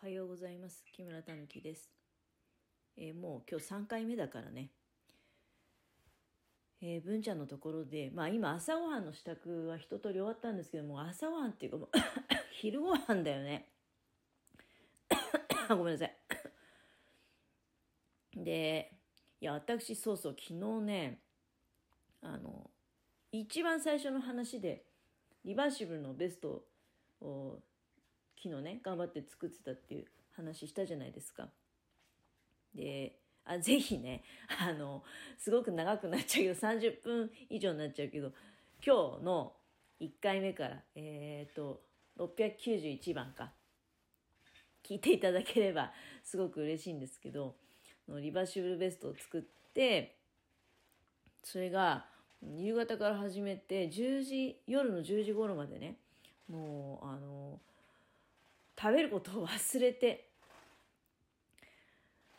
はようございます。木村たぬきです、えー、もう今日3回目だからね。えー、文ちゃんのところでまあ今朝ごはんの支度は一通り終わったんですけども朝ごはんっていうかもう 昼ごはんだよね。ごめんなさい。でいや私そうそう昨日ねあの一番最初の話でリバーシブルのベストを昨日ね頑張って作ってたっていう話したじゃないですか。であぜひねあのすごく長くなっちゃうけど30分以上になっちゃうけど今日の1回目からえっ、ー、と691番か聞いていただければすごく嬉しいんですけどリバーシブルベストを作ってそれが夕方から始めて10時夜の10時頃までねもうあの食べることを忘れて。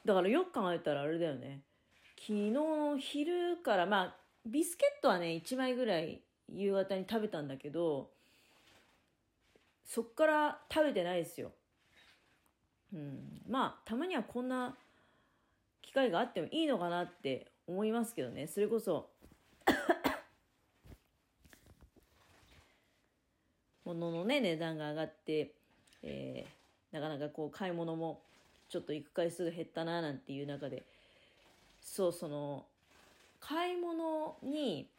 だからよく考えたらあれだよね。昨日昼からまあビスケットはね1枚ぐらい夕方に食べたんだけどそっから食べてないですよ。うん、まあたまにはこんな機会があってもいいのかなって思いますけどね。それこそ物のね値段が上がってえー、なかなかこう買い物もちょっと行く回数が減ったななんていう中でそうその買い物に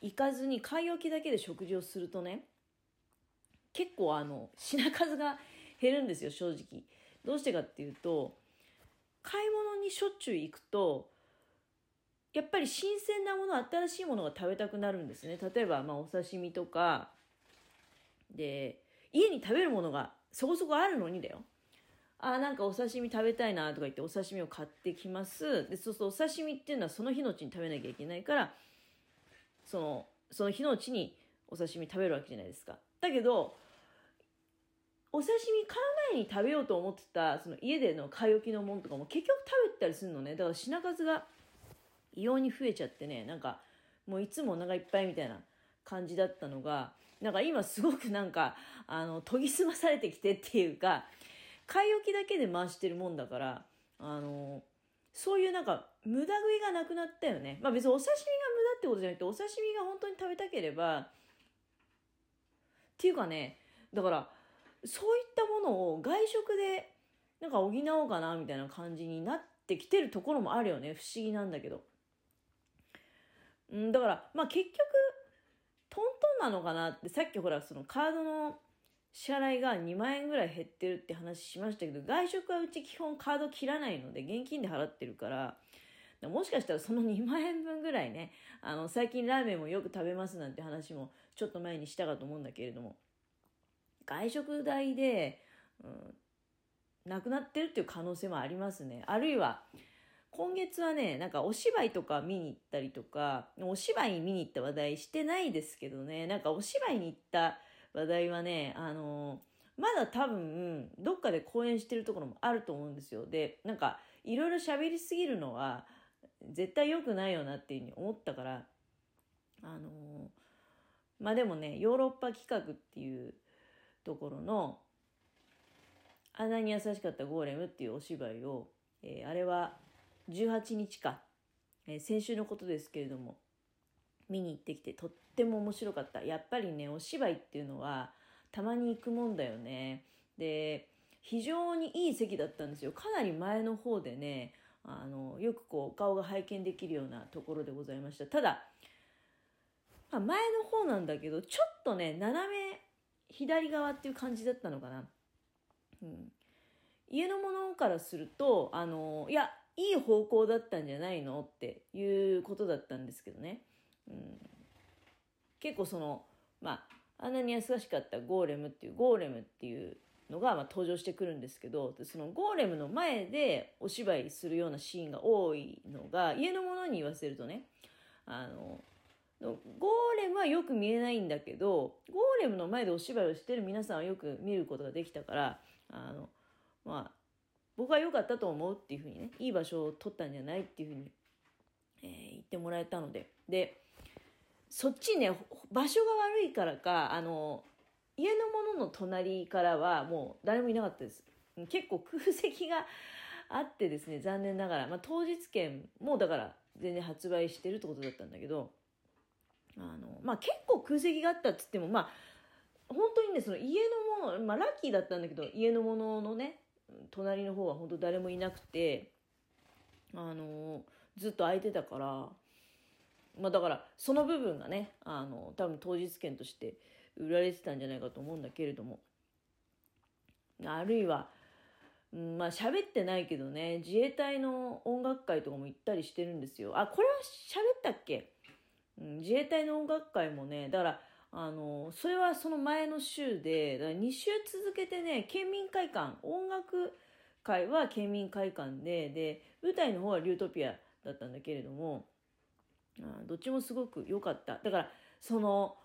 行かずに買い置きだけで食事をするとね結構あの品数が減るんですよ正直。どうしてかっていうと買い物にしょっちゅう行くとやっぱり新鮮なもの新しいものが食べたくなるんですね。例えばまあお刺身とかで家に食べるものがそこそこあるのにだよ。あ、なんかお刺身食べたいなとか言ってお刺身を買ってきます。で、そうするとお刺身っていうのはその日のうちに食べなきゃいけないから、その、その日のうちにお刺身食べるわけじゃないですか。だけど、お刺身買う前に食べようと思ってた、その家での買い置きのものとかも結局食べたりするのね。だから品数が異様に増えちゃってね、なんかもういつもお腹いっぱいみたいな感じだったのが、なんか今すごくなんか、あの、研ぎ澄まされてきてっていうか、買い置きだけで回してるもんだから、あの、そういうなんか、無駄食いがなくなったよね。まあ別にお刺身が無駄ってことじゃなくて、お刺身が本当に食べたければ、っていうかね、だから、そういったものを外食で、なんか補おうかな、みたいな感じになってきてるところもあるよね。不思議なんだけど。うん、だから、まあ結局、なのかなってさっきほらそのカードの支払いが2万円ぐらい減ってるって話しましたけど外食はうち基本カード切らないので現金で払ってるからもしかしたらその2万円分ぐらいねあの最近ラーメンもよく食べますなんて話もちょっと前にしたかと思うんだけれども外食代で、うん、なくなってるっていう可能性もありますね。あるいは今月はね、なんかお芝居とか見に行ったりとか、お芝居見に行った話題してないですけどね、なんかお芝居に行った話題はね、あのまだ多分、どっかで公演してるところもあると思うんですよ。で、なんか、いろいろ喋りすぎるのは、絶対良くないよなっていうふうに思ったから、あのまあでもね、ヨーロッパ企画っていうところの、あんなに優しかったゴーレムっていうお芝居を、えー、あれは18日か、えー、先週のことですけれども見に行ってきてとっても面白かった。やっぱりねお芝居っていうのはたまに行くもんだよね。で非常にいい席だったんですよ。かなり前の方でねあのよくこう顔が拝見できるようなところでございました。ただ、まあ、前の方なんだけどちょっとね斜め左側っていう感じだったのかな、うん、家の者からするとあのいやいい方向だったんじゃないの？っていうことだったんですけどね。うん、結構その、まあ、あんなに優しかったゴーレムっていう、ゴーレムっていうのがまあ登場してくるんですけど、そのゴーレムの前でお芝居するようなシーンが多いのが、家の者に言わせるとね、あの、ゴーレムはよく見えないんだけど、ゴーレムの前でお芝居をしてる皆さんはよく見ることができたから、あの、まあ、僕は良かったと思うっていうふうにね、いい場所を取ったんじゃないっていうふうに、えー、言ってもらえたので。で、そっちね、場所が悪いからか、あの、家の者の隣からはもう誰もいなかったです。結構空席があってですね、残念ながら、まあ、当日券もだから全然発売してるってことだったんだけど、あの、まあ、結構空席があったっつっても、まあ、本当にね、その家のもの、まあ、ラッキーだったんだけど、家のもののね、隣の方は本当誰もいなくて、あの、ずっと空いてたから、まあだから、その部分がね、あの、多分当日券として売られてたんじゃないかと思うんだけれども、あるいは、うん、まあ喋ってないけどね、自衛隊の音楽会とかも行ったりしてるんですよ。あ、これは喋ったっけ、うん、自衛隊の音楽会もね、だから、あの、それはその前の週で、だ2週続けてね、県民会館、音楽会は県民会館で、で、舞台の方はリュートピアだったんだけれども、あどっちもすごく良かった。だから、その、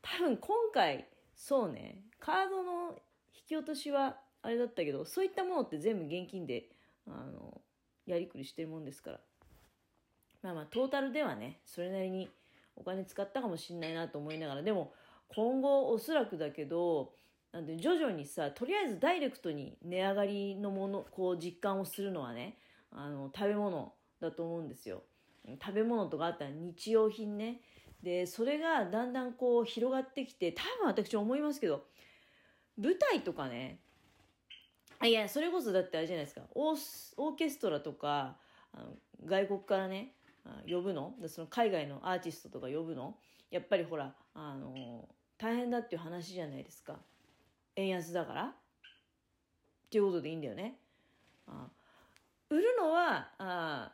多分今回、そうね、カードの引き落としはあれだったけど、そういったものって全部現金で、あの、やりくりしてるもんですから。まあまあ、トータルではね、それなりにお金使ったかもしんないなと思いながら、でも、今後おそらくだけど、なんで徐々にさ、とりあえずダイレクトに値上がりのもの、こう実感をするのはね、あの、食べ物だと思うんですよ。食べ物とかあったら日用品ね。で、それがだんだんこう広がってきて、多分私思いますけど、舞台とかね、あいや、それこそだってあれじゃないですか、オーオーケストラとか、あの外国からね、呼ぶの？その海外のアーティストとか呼ぶの？やっぱりほら、あの大変だっていう話じゃないですか。円安だからっていうことでいいんだよね。あ売るのはあ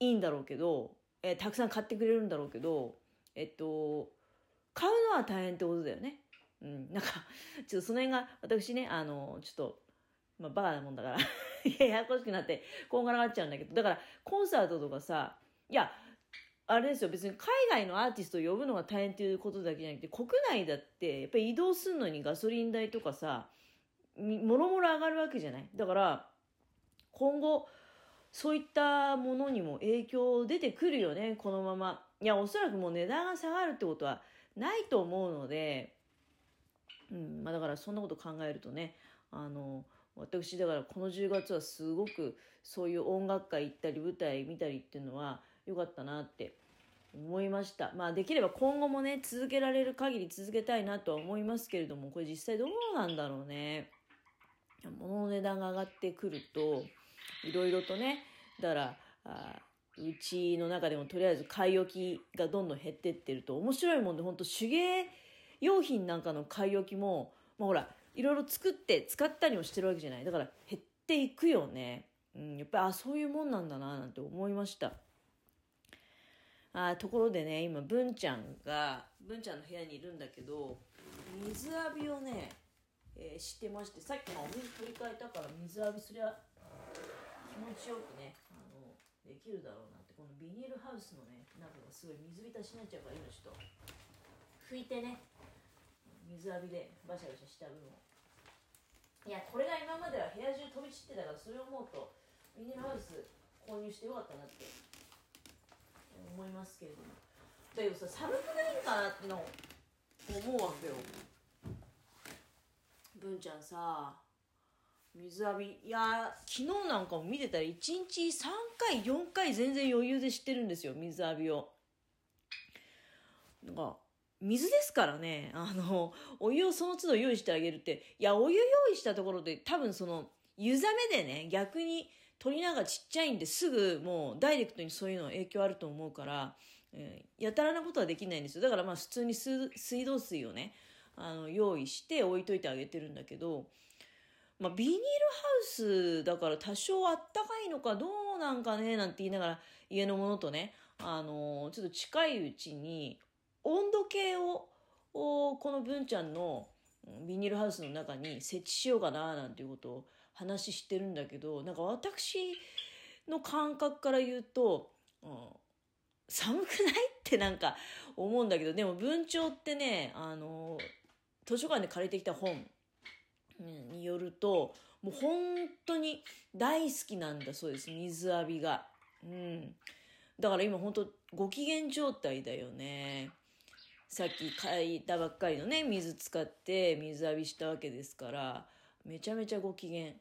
いいんだろうけど、えー、たくさん買ってくれるんだろうけど、えっと、買うのは大変ってことだよね。うん、なんか、ちょっとその辺が、私ね、あの、ちょっと、まあ、バカなもんだから ややこしくなって、こんがらがっちゃうんだけど、だから、コンサートとかさ、いや、あれですよ、別に海外のアーティストを呼ぶのが大変っていうことだけじゃなくて、国内だって、やっぱり移動するのにガソリン代とかさ、もろもろ上がるわけじゃない。だから、今後、そういったものにも影響出てくるよね、このまま。いや、おそらくもう値段が下がるってことはないと思うので、うん、まあだからそんなこと考えるとね、あの、私だからこの10月はすごくそういう音楽会行ったり舞台見たりっていうのは良かったなって思いました。まあできれば今後もね、続けられる限り続けたいなとは思いますけれども、これ実際どうなんだろうね。物の値段が上がってくると、いろいろとね、だから、あうちの中でもとりあえず買い置きがどんどん減ってってると面白いもんで本当手芸用品なんかの買い置きも、まあ、ほらいろいろ作って使ったりもしてるわけじゃないだから減っていくよね、うん、やっぱりあそういうもんなんだななんて思いましたあところでね今文ちゃんが文ちゃんの部屋にいるんだけど水浴びをね、えー、してましてさっきもお水取り替えたから水浴びすりゃ気持ちよくねあのできるだろうなってこのビニールハウスのね中がすごい水浸しになっちゃうから今ちょっと拭いてね水浴びでバシャバシャした分を。いやこれが今までは部屋中飛び散ってたからそれを思うとビニールハウス購入してよかったなってけれども。だけどさ寒くないんかなっての思うわけよ。文ちゃんさ水浴びいや昨日なんかも見てたら1日3回4回全然余裕で知ってるんですよ水浴びを。なんか水ですからね。あのお湯をその都度用意してあげるって。いやお湯用意したところで多分その湯冷めでね逆に鳥なんかちっちゃいんですぐもうダイレクトにそういうの影響あると思うから、えー、やたらなことはできないんですよ。だからまあ普通に水道水をねあの用意して置いといてあげてるんだけどまあ、ビニールハウスだから多少あったかいのかどうなんかねなんて言いながら家のものとね、あの、ちょっと近いうちに温度計をこの文ちゃんのビニールハウスの中に設置しようかななんていうことを話してるんだけどなんか私の感覚から言うと、うん、寒くない？ってなんか思うんだけどでも文鳥ってねあの図書館で借りてきた本によるともう本当に大好きなんだそうです水浴びが。うん、だから今本当ご機嫌状態だよね。さっき書いたばっかりのね水使って水浴びしたわけですからめちゃめちゃご機嫌。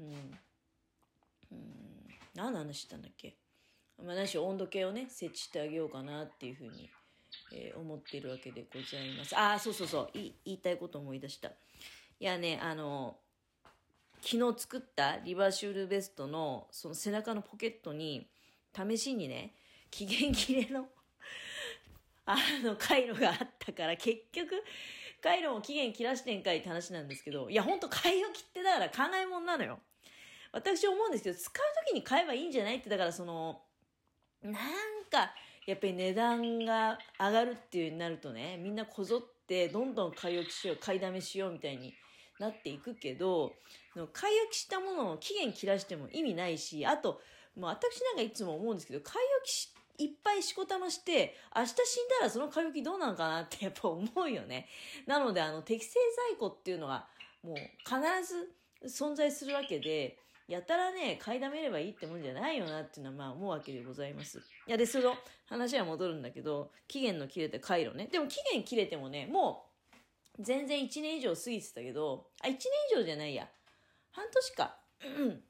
うん。うん。何の話したんだっけ？まあ、何しろ温度計をね、設置してあげようかなっていうふうに、えー、思ってるわけでございます。ああ、そうそうそう言いたいこと思い出した。いやね、あの、昨日作ったリバーシュールベストのその背中のポケットに試しにね、期限切れの あの、回路があったから結局、回路も期限切らしてんかいって話なんですけど、いやほんと買い置きってだから考えもんなのよ。私思うんですけど、使う時に買えばいいんじゃないって、だからその、なんか、やっぱり値段が上がるっていうになるとね、みんなこぞってどんどん買い置きしよう、買いだめしようみたいになっていくけど、買い置きしたものを期限切らしても意味ないし、あと、もう私なんかいつも思うんですけど、買い置きしいっぱいしこたまして、明日死んだらその買い置きどうなのかなってやっぱ思うよね。なので、あの、適正在庫っていうのは、もう必ず存在するわけで、やたらね、買いだめればいいってもんじゃないよなっていうのはまあ思うわけでございます。いや、で、その話は戻るんだけど、期限の切れた回路ね。でも期限切れてもね、もう全然1年以上過ぎてたけど、あ、1年以上じゃないや。半年か。うん。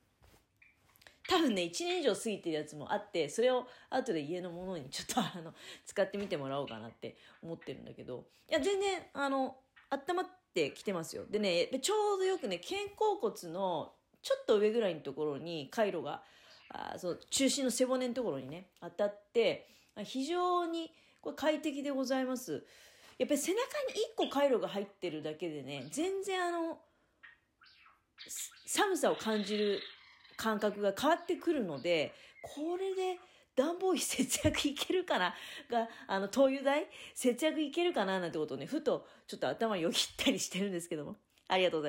多分ね、1年以上過ぎてるやつもあって、それを後で家のものにちょっと あの、使ってみてもらおうかなって思ってるんだけど、いや、全然、あの、温まってきてますよ。でね、ちょうどよくね、肩甲骨のちょっと上ぐらいのところに回路が、あそう中心の背骨のところにね、当たって、非常にこれ快適でございます。やっぱり背中に1個回路が入ってるだけでね、全然あの、寒さを感じる感覚が変わってくるので、これで暖房費節約いけるかな？が、あの、灯油代？節約いけるかな？なんてことをね、ふとちょっと頭よぎったりしてるんですけども。ありがとうございます。